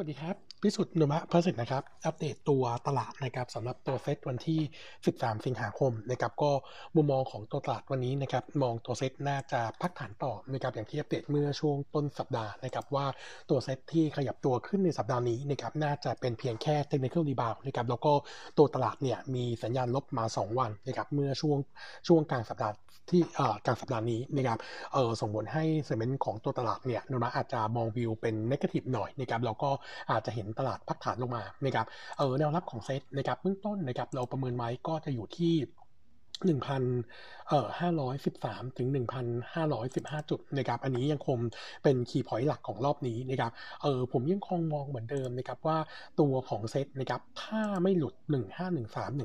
วัสดีครับ พิสุทธิ์นุมะพระสิทธิ์นะครับ อัปเดตตัวตลาดนะครับสำหรับตัวเซตวันที่ 13 สิงหาคมนะครับก็มุมมองของตัวตลาดวันนี้นะครับมองตัวเซตน่าจะพักฐานต่อนะครับอย่างที่อัปเดตเมื่อช่วงต้นสัปดาห์นะครับว่าตัวเซตที่ขยับตัวขึ้นในสัปดาห์นี้นะครับน่าจะเป็นเพียงแค่ technical rebound นะครับแล้วก็ตัวตลาดเนี่ยมีสัญญาณลบมา 2 วันนะครับเมื่อช่วงช่วงกลางสัปดาห์ที่เอ่อกลางสัปดาห์นี้นะครับเออส่งผลให้ sentiment ของตัวตลาดเนี่ยนุมะอาจจะมองวิวเป็น negative หน่อยนะครับแล้วก็อาจจะเห็นตลาดพักฐานลงมานะครับเออแนวรับของเซตนะครับเบื้องต้นนะครับเราประเมินไว้ก็จะอยู่ที่หนึ่งพันเอ่อห้าร้อยสิบสามถึงหนึ่งพันห้าร้อยสิบห้าจุดนะครับ อันนี้ยังคงเป็นคีย์พอยต์หลักของรอบนี้นะครับเออผมยังคงมองเหมือนเดิมนะครับว่าตัวของเซตนะครับถ้าไม่หลุด 1513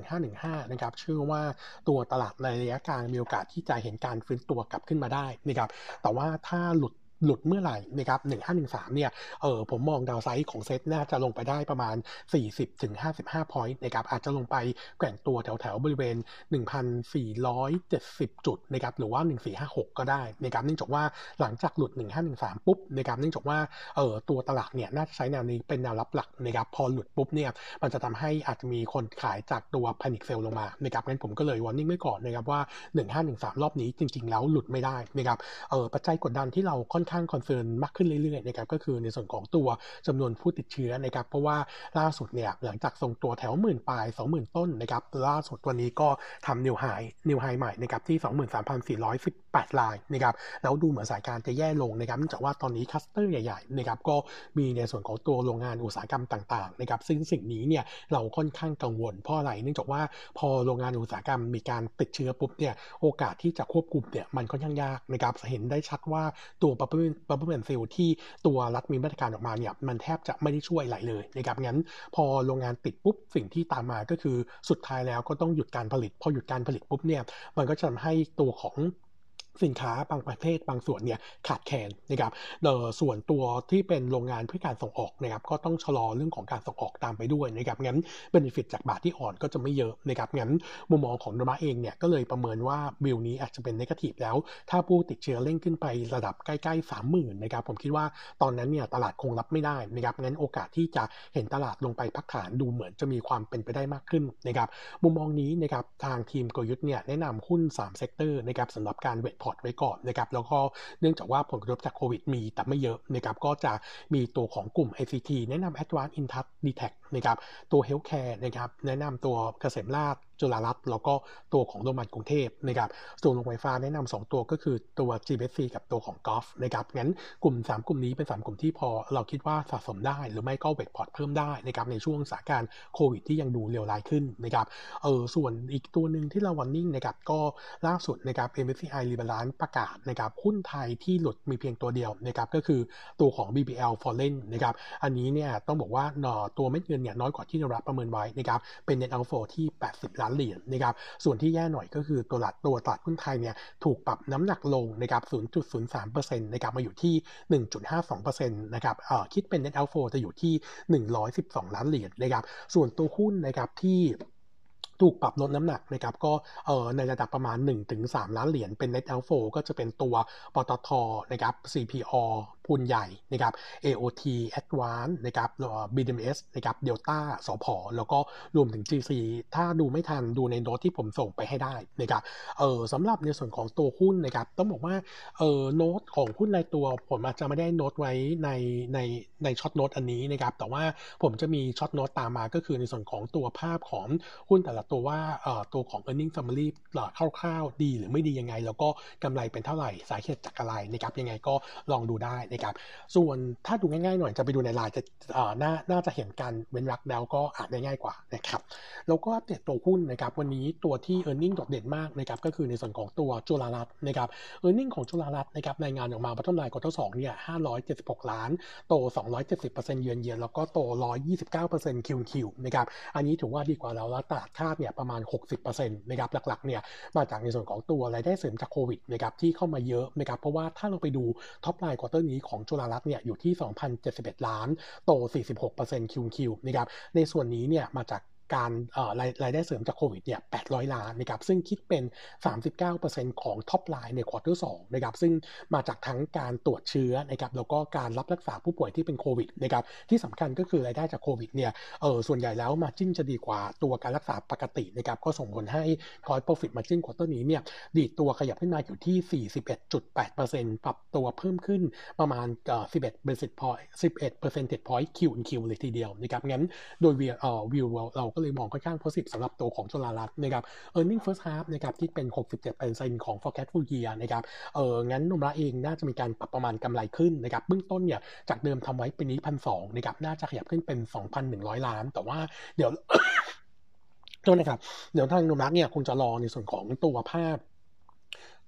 1515 นะครับ เชื่อว่าตัวตลาดในระยะกลางมีโอกาสที่จะเห็นการฟื้นตัวกลับขึ้นมาได้นะครับ แต่ว่าถ้าหลุด หลุดเมื่อไหร่นะครับ1513เนี่ยเออผมมองดาวไซด์ของเซตน่าจะลงไปได้ประมาณ 40ถึง55 point นะครับอาจจะลงไปแกว่งตัวแถวแถวบริเวณ 1,470 จุดนะครับหรือว่า 1456 ก็ได้นะครับเนื่องจากว่าหลังจากหลุด 1513 ปุ๊บนะครับเนื่องจากว่าเออตัวตลาดเนี่ยน่าจะใช้แนวนี้เป็นแนวรับหลักนะครับพอหลุดปุ๊บเนี่ยมันจะทำให้อาจจะมีคนขายจากตัว panic sell ลงมานะครับงั้นผมก็เลยวอร์นิ่งไว้ก่อนนะครับว่า 1513 รอบนี้จริง ๆ แล้วหลุดไม่ได้นะครับเออปัจจัยกดดันที่เราค่อนข้าง concern มากขึ้นเรื่อยๆนะครับก็คือในส่วนของตัวจำนวนผู้ติดเชื้อนะครับเพราะว่าล่าสุดเนี่ยหลังจากทรงตัวแถวหมื่นปลายสองหมื่นต้นนะครับล่าสุดวันนี้ก็ทำ new high new high ใหม่นะครับที่23,418รายนะครับแล้วดูเหมือนสถานการณ์จะแย่ลงนะครับเนื่องจากว่าตอนนี้ cluster ใหญ่ๆนะครับก็มีในส่วนของตัวโรงงานอุตสาหกรรมต่างๆนะครับซึ่งสิ่งนี้เนี่ยเราค่อนข้างกังวลเพราะอะไรเนื่องจากว่าพอโรงงานอุตสาหกรรมมีการติดเชื้อปุ๊บเนี่ยโอกาสที่จะควบคุมเนี่ยมันค่อนข้างยากนะครับเห็นได้ชัดว่าตัวบับเบิ้ลบับเบิ้ลเซลที่ตัวรัฐมีมาตรการออกมาเนี่ยมันแทบจะไม่ได้ช่วยอะไรเลยนะครับงั้นพอโรงงานติดปุ๊บสิ่งที่ตามมาก็คือสุดท้ายแล้วก็ต้องหยุดการผลิต พอหยุดการผลิตปุ๊บเนี่ยมันก็จะทำให้ตัวของ สินค้าบางประเภทบางส่วนเนี่ยขาดแคลนนะครับส่วนตัวที่เป็นโรงงานเพื่อการส่งออกนะครับก็ต้องชะลอเรื่องของการส่งออกตามไปด้วยนะครับงั้น benefit จากบาทที่อ่อนก็จะไม่เยอะนะครับงั้นมุมมองของโนมูระเองเนี่ยก็เลยประเมินว่าบิลนี้อาจจะเป็น negative แล้ว ถ้าผู้ติดเชื้อเร่งขึ้นไประดับใกล้ๆสามหมื่นนะครับผมคิดว่าตอนนั้นเนี่ยตลาดคงรับไม่ได้นะครับงั้นโอกาสที่จะเห็นตลาดลงไปพักฐานดูเหมือนจะมีความเป็นไปได้มากขึ้นนะครับมุมมองนี้นะครับทางทีมกลยุทธ์เนี่ยแนะนำหุ้น3 sector นะครับสำหรับการ weight port ไว้ก่อนนะครับแล้วก็เนื่องจากว่าผลกระทบจากโควิดมีแต่ไม่เยอะนะครับก็จะมีตัวของกลุ่ม ICT แนะนำ Advanced Intouch Detect นะครับตัว Healthcare นะครับแนะนำตัวเกษมราชจุฬารัตน์แล้วก็ตัวของโรงพยาบาลกรุงเทพนะครับส่วนโรงไฟฟ้าแนะนำ2ตัวก็คือตัว GBC กับตัวของกอล์ฟนะครับงั้นกลุ่ม 3 กลุ่มนี้เป็น 3 กลุ่มที่พอเราคิดว่าสะสมได้ หรือไม่ก็เวทพอร์ตเพิ่มได้นะครับในช่วงสถานการณ์โควิดที่ยังดูเลวร้ายขึ้นนะครับเออส่วนอีกตัวหนึ่งที่เราวันนิ่งนะครับก็ล่าสุดนะครับ MSCI Rebalance ประกาศนะครับหุ้นไทยที่หลุดมีเพียงตัวเดียวนะครับก็คือตัวของ BBL Foreign นะครับอันนี้เนี่ยต้องบอกว่าตัวเม็ดเงินเนี่ยน้อยกว่าที่เรารับประเมินไว้นะครับเป็น net outflow ที่ 80 ล้านเหรียญนะครับส่วนที่แย่หน่อยก็คือตัวหลักตัวตลาดหุ้นไทยเนี่ยถูกปรับน้ำหนักลงนะครับ 0.03%นะครับมาอยู่ที่ 1.52%นะครับเอ่อคิดเป็น net outflow จะอยู่ที่ 112 ล้านเหรียญนะครับส่วนตัวหุ้นนะครับที่ถูกปรับลดน้ำหนักนะครับก็เอ่อในระดับประมาณ 1-3 ล้านเหรียญเป็น net outflow ก็จะเป็นตัวปตทนะครับ CPO พูนใหญ่นะครับ AOT Advance นะครับ BDMs นะครับ Delta สพแล้วก็รวมถึง GC ถ้าดูไม่ทันดูในโน้ตที่ผมส่งไปให้ได้นะครับเออสำหรับในส่วนของตัวหุ้นนะครับต้องบอกว่าเออโน้ตของหุ้นในตัวผมอาจจะไม่ได้โน้ตไว้ในในในช็อตโน้ตอันนี้นะครับแต่ว่าผมจะมีช็อตโน้ตตามมาก็คือในส่วนของตัวภาพของหุ้นแต่ละตัวว่าเอ่อตัวของ earning summary คร่าวๆ ดีหรือไม่ดียังไง แล้วก็กำไรเป็นเท่าไหร่สาเหตุจากอะไรนะครับยังไงก็ลองดูได้นะครับส่วนถ้าดูง่ายๆหน่อยจะไปดูในไลน์จะน่าน่าจะเห็นการเว้นรักแล้วก็อ่านได้ง่ายกว่านะครับแล้วก็เด็ดตัวหุ้นนะครับวันนี้ตัวที่ e a r n i n g โดดเด่นมากนะครับก็คือในส่วนของตัวจุฬารัตน์นะครับ e a r n i n g ของจุฬารัตน์นะครับรายงานออกมาบัตรทำลายกอสองเนี่ย576 ล้าน โต 270%เยือนเยียนแล้วก็โต 129% QQ นะครับอันนี้ถือว่าดีกว่าเราแล้วตลาดคาดเนี่ยประมาณ 60%นะครับหลักๆเนี่ยมาจากในส่วนของตัวรายได้เสริมจากโควิดนะครับที่เข้ามาเยอะนะครับเพราะว่าถ้าเราไปดู top line quarter นี้ของจุฬารัตน์เนี่ยอยู่ที่ 2,071 ล้าน โต 46% QQ นะครับ ในส่วนนี้เนี่ยมาจาก การรายได้เสริมจากโควิดเนี่ย 800 ล้านนะครับ ซึ่งคิดเป็น 39%ของ top line ใน quarter 2นะครับ ซึ่งมาจากทั้งการตรวจเชื้อนะครับ แล้วก็การรับรักษาผู้ป่วยที่เป็นโควิดนะครับ ที่สำคัญก็คือรายได้จากโควิดเนี่ย เออส่วนใหญ่แล้วมาจิ้นจะดีกว่าตัวการรักษาปกตินะครับ ก็ส่งผลให้คอยโปรฟิตมาจิ้นควอเตอร์นี้เนี่ย ดีดตัวขยับขึ้นมาอยู่ที่ 41.8%ปรับตัวเพิ่มขึ้นประมาณ 11 percent point 11 percentage point Q Q เลยทีเดียวนะครับ งั้นโดยวิวอ่อวิวเราก็เลยมองค่อนข้างโพสิทีฟสำหรับตัวของจุฬารัตน์นะครับ earning first half นะครับที่เป็น 67%ของ forecast full year นะครับเอองั้นนุมระเองน่าจะมีการปรับประมาณกำไรขึ้นนะครับเบื้องต้นเนี่ยจากเดิมทำไว้เป็นนี้พันสองนะครับน่าจะขยับขึ้นเป็น 2,100 ล้าน แต่ว่าเดี๋ยวโทษนะครับเดี๋ยวทางนุมรักเนี่ยคงจะรอในส่วนของตัวภาพ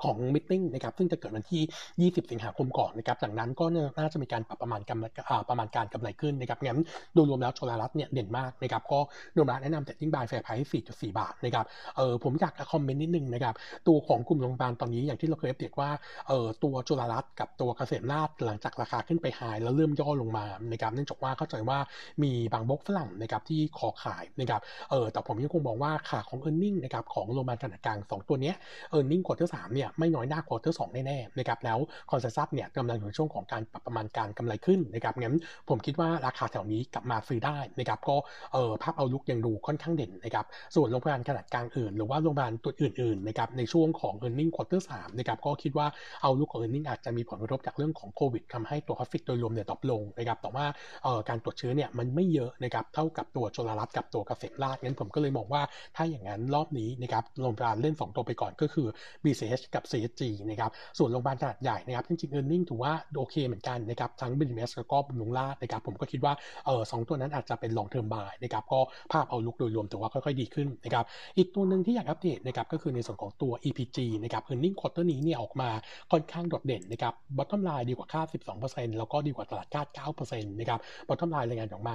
ของมิ팅นะครับซึ่งจะเกิดวันที่ 20 สิงหาคมก่อนนะครับจากนั้นก็น่าจะมีการปรับประมาณกำประมาณการกำไรขึ้นนะครับงั้นโดยรวมแล้วโชลารัตเนี่ยเด่นมากนะครับก็โนมูระแนะนำ trading buy fair price 4.4 บาทนะครับเออผมอยาก comment นิดนึงนะครับตัวของกลุ่มโรงพยาบาลตอนนี้อย่างที่เราเคยอัปเดตว่าเออตัวจุฬารัตน์กับตัวเกษมราษฎร์หลังจากราคาขึ้นไป high แล้วเริ่มย่อลงมานะครับเนื่องจากว่าเข้าใจว่ามีบางโบรกฝรั่งนะครับที่ขอขายนะครับเออแต่ผมยังคงมองว่าขาของ e a r n i n g นะครับของโรงพยาบาลขนาดกลาง2ตัวนี้ e a r n i n g ควอเตอร์สามเนี่ยไม่น้อยหน้า quarter สองแน่ๆนะครับแล้ว consensus เนี่ยกำลังอยู่ในช่วงของการปรับประมาณการกำไรขึ้นนะครับงั้นผมคิดว่าราคาแถวนี้กลับมาซื้อได้นะครับก็เออภาพ outlook ยังดูค่อนข้างเด่นนะครับส่วนโรงพยาบาลขนาดกลางอื่น หรือว่าโรงพยาบาลตัวอื่นๆนะครับในช่วงของ e a r n i n g ควอเตอร์สามนะครับก็คิดว่า outlook ของ e a r n i n g อาจจะมีผลกระทบจากเรื่องของโควิดทำให้ตัว traffic โดยรวมเนี่ยตกลงนะครับแต่ว่าเออการตรวจเชื้อเนี่ยมันไม่เยอะนะครับเท่ากับตัวจุฬารัตน์กับตัวเกษมราษฎร์งั้นผมก็เลยมองว่าถ้าอย่างนั้นรอบนี้นะครับโรงพยาบาลเล่น 2 ตัวไปก่อนก็คือ BCH กับ CHG นะครับ ส่วนโรงพยาบาลขนาดใหญ่นะครับ จริงๆ e a r n i n g ถือว่าโอเคเหมือนกันนะครับ ทั้ง BMS แล้วก็บุญลงลาดนะครับ ผมก็คิดว่าเออสองตัวนั้นอาจจะเป็น long term buy นะครับ ก็ภาพเอาลุกโดยรวมถือว่าค่อยๆ ดีขึ้นนะครับ อีกตัวหนึ่งที่อยากอัปเดตนะครับ ก็คือในส่วนของตัว EPG นะครับ e a r n i n g quarter นี้เนี่ยออกมาค่อนข้างโดดเด่นนะครับ bottom line ดีกว่าคาด 12%แล้วก็ดีกว่าตลาดคาด 9%นะครับ bottom line รายงานออกมา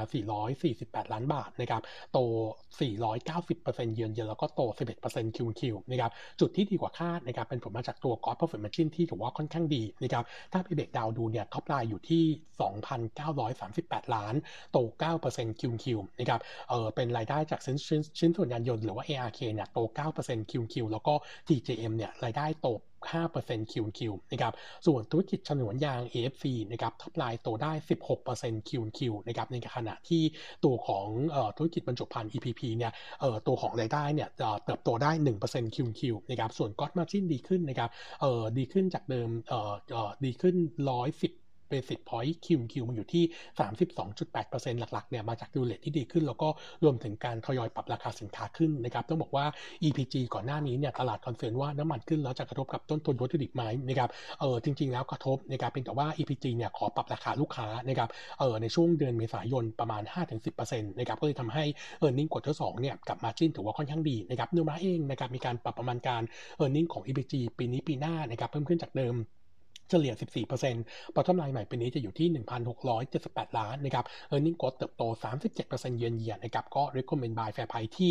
448 ล้านบาทนะครับโต 490%เยือนเยือนแล้วก็โต 11% QQ นะครับจุดที่ดีกว่าคาดนะครับเป็นผลมาจากตัว gross profit margin ที่ถือว่าค่อนข้างดีนะครับถ้าไป breakdown ดูเนี่ย top line อยู่ที่ 2,938 ล้าน โต 9% QQ นะครับเออเป็นรายได้จากชิ้นชิ้นส่วนยานยนต์หรือว่า ARK เนี่ยโต 9% QQ แล้วก็ TJM เนี่ยรายได้โต 5% QQ นะครับส่วนธุรกิจฉนวนยาง AFC นะครับ top line โตได้ 16% QQ นะครับในขณะที่ตัวของธุรกิจบรรจุภัณฑ์ EPP เนี่ยตัวของรายได้เนี่ยเติบโตได้1% QQ นะครับส่วน gross margin ดีขึ้นนะครับดีขึ้นจากเดิมดีขึ้น 110 basis point QQ มันอยู่ที่ 32.8%หลักๆเนี่ยมาจาก U-rate ที่ดีขึ้น แล้วก็รวมถึงการทยอยปรับราคาสินค้าขึ้นนะครับต้องบอกว่า EPG ก่อนหน้านี้เนี่ยตลาด concern ว่าน้ำมันขึ้นแล้วจะกระทบกับต้นทุนวัตถุดิบไหมนะครับเออจริง ๆ แล้วกระทบนะครับเป็นแต่ว่า EPG เนี่ยขอปรับราคาลูกค้านะครับเออในช่วงเดือนเมษายนประมาณ 5-10%นะครับก็เลยทำให้ e a r n i n g กดเท่าสองเนี่ยกับมาจินถือว่าค่อนข้างดีนะครับเนื้อมาเองนะครับมีการปรับประมาณการ e a r n i n g ของ EPG ปีนี้ปีหน้านะครับเพิ่มขึ้นจากเดิม เฉลี่ย 14%ปอทอมไลน์ใหม่ปีนี้จะอยู่ที่ 1,678 ล้านนะครับ e a r n i n g กดเติบโต 37%เยือนเยียนะครับ ก็ recommend buy fair price ที่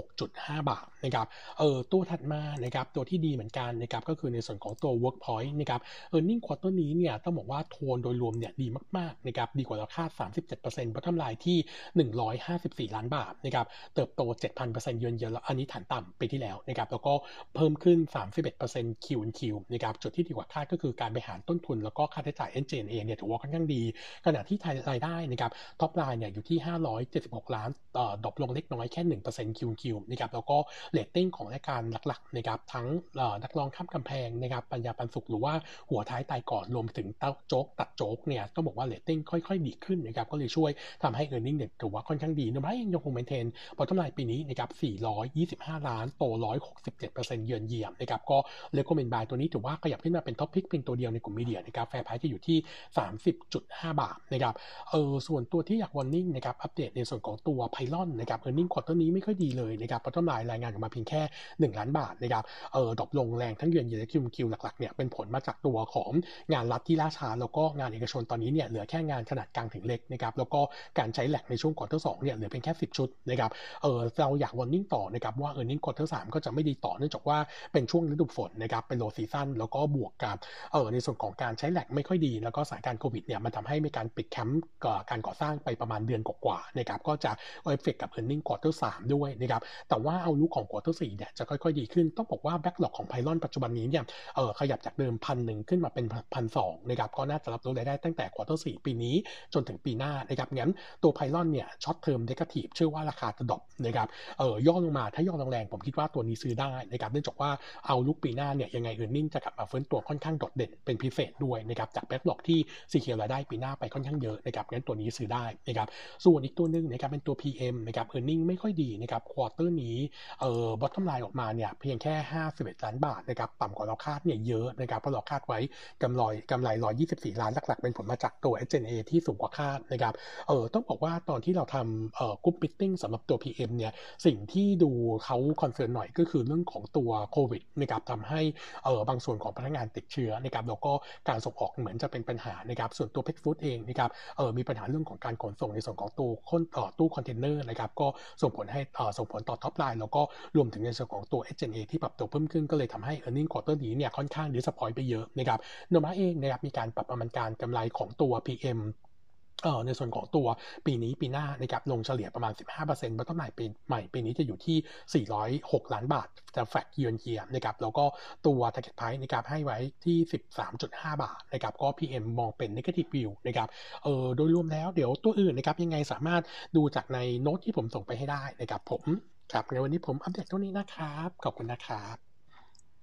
16.5 บาทนะครับ เออตัวถัดมานะครับ ตัวที่ดีเหมือนกันนะครับ ก็คือในส่วนของตัว workpoint นะครับ e a r n i n g ควอเตอร์นี้เนี่ยต้องบอกว่าโทนโดยรวมเนี่ยดีมากๆนะครับ ดีกว่าเราคาด 37% bottom line ที่ 154 ล้านบาทนะครับ เติบโต 7,000%เยือนเยียแล้วอันนี้ฐานต่ำปีที่แล้วนะครับ แล้วก็เพิ่มขึ้น 31% Q on Q นะครับ จุดที่ดีกว่าคาดก็คือการบริหารต้นทุนแล้วก็ค่าใช้จ่าย SG&A เจนเอเนี่ยถือว่าค่อนข้างดี ขณะที่รายได้นะครับ top line เนี่ยอยู่ที่ 576 ล้านต่อ drop ลงเล็กน้อยแค่1% QQ นะครับแล้วก็เลตติ้งของรายการหลักๆนะครับทั้งนักร้องข้ามกำแพงนะครับปัญญาปันสุขหรือว่าหัวท้ายตายก่อนรวมถึงเต้าโจ๊กตัดโจ๊กเนี่ยต้องบอกว่าเลตติ้งค่อยๆ ดีขึ้นนะครับก็เลยช่วยทำให้ e a r n i n g เนี่ยถือว่าค่อนข้างดีนมไรยังคงเมนเทนพอทำลายปีนี้นะครับ425 ล้านโต167%เยือนเยียมนะครับก็เลโกเมนบายตัวนี้ถือว่าขยับขึ้นมาเป็นท็อปพิกเพียงตัวเดียวในกลุ่มมีเดียนะครับแฟร์ไพรส์จะอยู่ที่ 30.5 บาทนะครับเออส่วนตัวที่อยากวอร์นิ่งนะครับอัปเดตในส่วนของตัวไพลอนนะครับเออร์เน็งควอเตอร์นี้ไม่ค่อยดีเลยนะครับเพราะต้นรายงานออกมาเพียงแค่ 1 ล้านบาทนะครับเออ drop ลงแรงทั้งเยือนเยียและ QQ หลักๆเนี่ยเป็นผลมาจากตัวของงานรัฐที่ล่าช้าแล้วก็งานเอกชนตอนนี้เนี่ยเหลือแค่งานขนาดกลางถึงเล็กนะครับแล้วก็การใช้ rig ในช่วง quarter สองเนี่ยเหลือเพียงแค่ 10 ชุดนะครับเออเราอยาก warning ต่อนะครับว่า earning quarter สามก็จะไม่ดีต่อเนื่องจากว่าเป็นช่วงฤดูฝนนะครับเป็น low season แล้วก็บวกกับเออในส่วนของการใช้ rig ไม่ค่อยดี แล้วก็สถานการณ์โควิดเนี่ยมันทำให้มีการปิดแคมป์การก่อสร้างไปประมาณเดือนกว่าๆนะครับก็จะเอฟเฟกกับ earning quarter สามด้วยนะครับแต่ว่า outlook ของ quarter สี่เนี่ยจะค่อยๆดีขึ้นต้องบอกว่า backlog ของไพลอนปัจจุบันนี้เนี่ยเออขยับจากเดิมพันหนึ่งขึ้นมาเป็นพันสองนะครับก็น่าจะรับรู้ได้ตั้งแต่ quarter สี่ปีนี้จนถึงปีหน้านะครับงั้นตัวไพลอนเนี่ย short term negative เชื่อว่าราคาจะ drop นะครับเออย่อลงมาถ้าย่อแรงผมคิดว่าตัวนี้ซื้อได้นะครับเนื่องจากว่า outlook ปีหน้าเนี่ยยังไง earning จะกลับมาเฟื้นตัวค่อนข้างโดดเด่นเป็นพิเศษด้วยนะครับจาก backlog ที่secure รายได้ปีหน้าไปค่อนข้างเยอะนะครับงั้นตัวนี้ซื้อได้นะครับส่วนอีกตัวหนึ่งนะครับเป็นตัว PM นะครับ earning ไม่ค่อยดีนะครับ quarter นี้เอ่อ bottom line ออกมาเนี่ยเพียงแค่ 51 ล้านบาทนะครับต่ำกว่าเราคาดเนี่ยเยอะนะครับเพราะเราคาดไว้กำไรกำไร 124 ล้านหลักๆ เป็นผลมาจากตัว SG&A ที่สูงกว่าคาดนะครับเออต้องบอกว่าตอนที่เราทำเอ่อ group meeting สำหรับตัว PM เนี่ยสิ่งที่ดูเขา concern หน่อยก็คือเรื่องของตัวโควิดนะครับทำให้เออบางส่วนของพนักงานติดเชื้อนะครับแล้วก็การส่งออกเหมือนจะเป็นปัญหานะครับส่วนตัว Pet Food เองนะครับเออมีปัญหาเรื่องของการขนส่งในส่วนของตู้คนต่อตู้คอนเทนเนอร์นะครับก็ส่งผลให้ส่งผลต่อ top line แล้วก็รวมถึงในส่วนของตัว SG&A ที่ปรับตัวเพิ่มขึ้นก็เลยทำให้ e a r n i n g quarter นี้เนี่ยค่อนข้าง disappoint ไปเยอะนะครับโนมาเองนะครับมีการปรับประมาณการกำไรของตัว PM เออในส่วนของตัวปีนี้ปีหน้านะครับลงเฉลี่ยประมาณ 15%บัตเตอร์ใหม่ปีใหม่ปีนี้จะอยู่ที่ 406 ล้านบาทจะแฟกเยือนเยียนะครับแล้วก็ตัว target price นะครับให้ไว้ที่ 13.5 บาทนะครับก็ PM มองเป็น negative view นะครับเออโดยรวมแล้วเดี๋ยวตัวอื่นนะครับยังไงสามารถดูจากในโน้ตที่ผมส่งไปให้ได้นะครับผมครับในวันนี้ผมอัปเดตเท่านี้นะครับ ขอบคุณนะครับ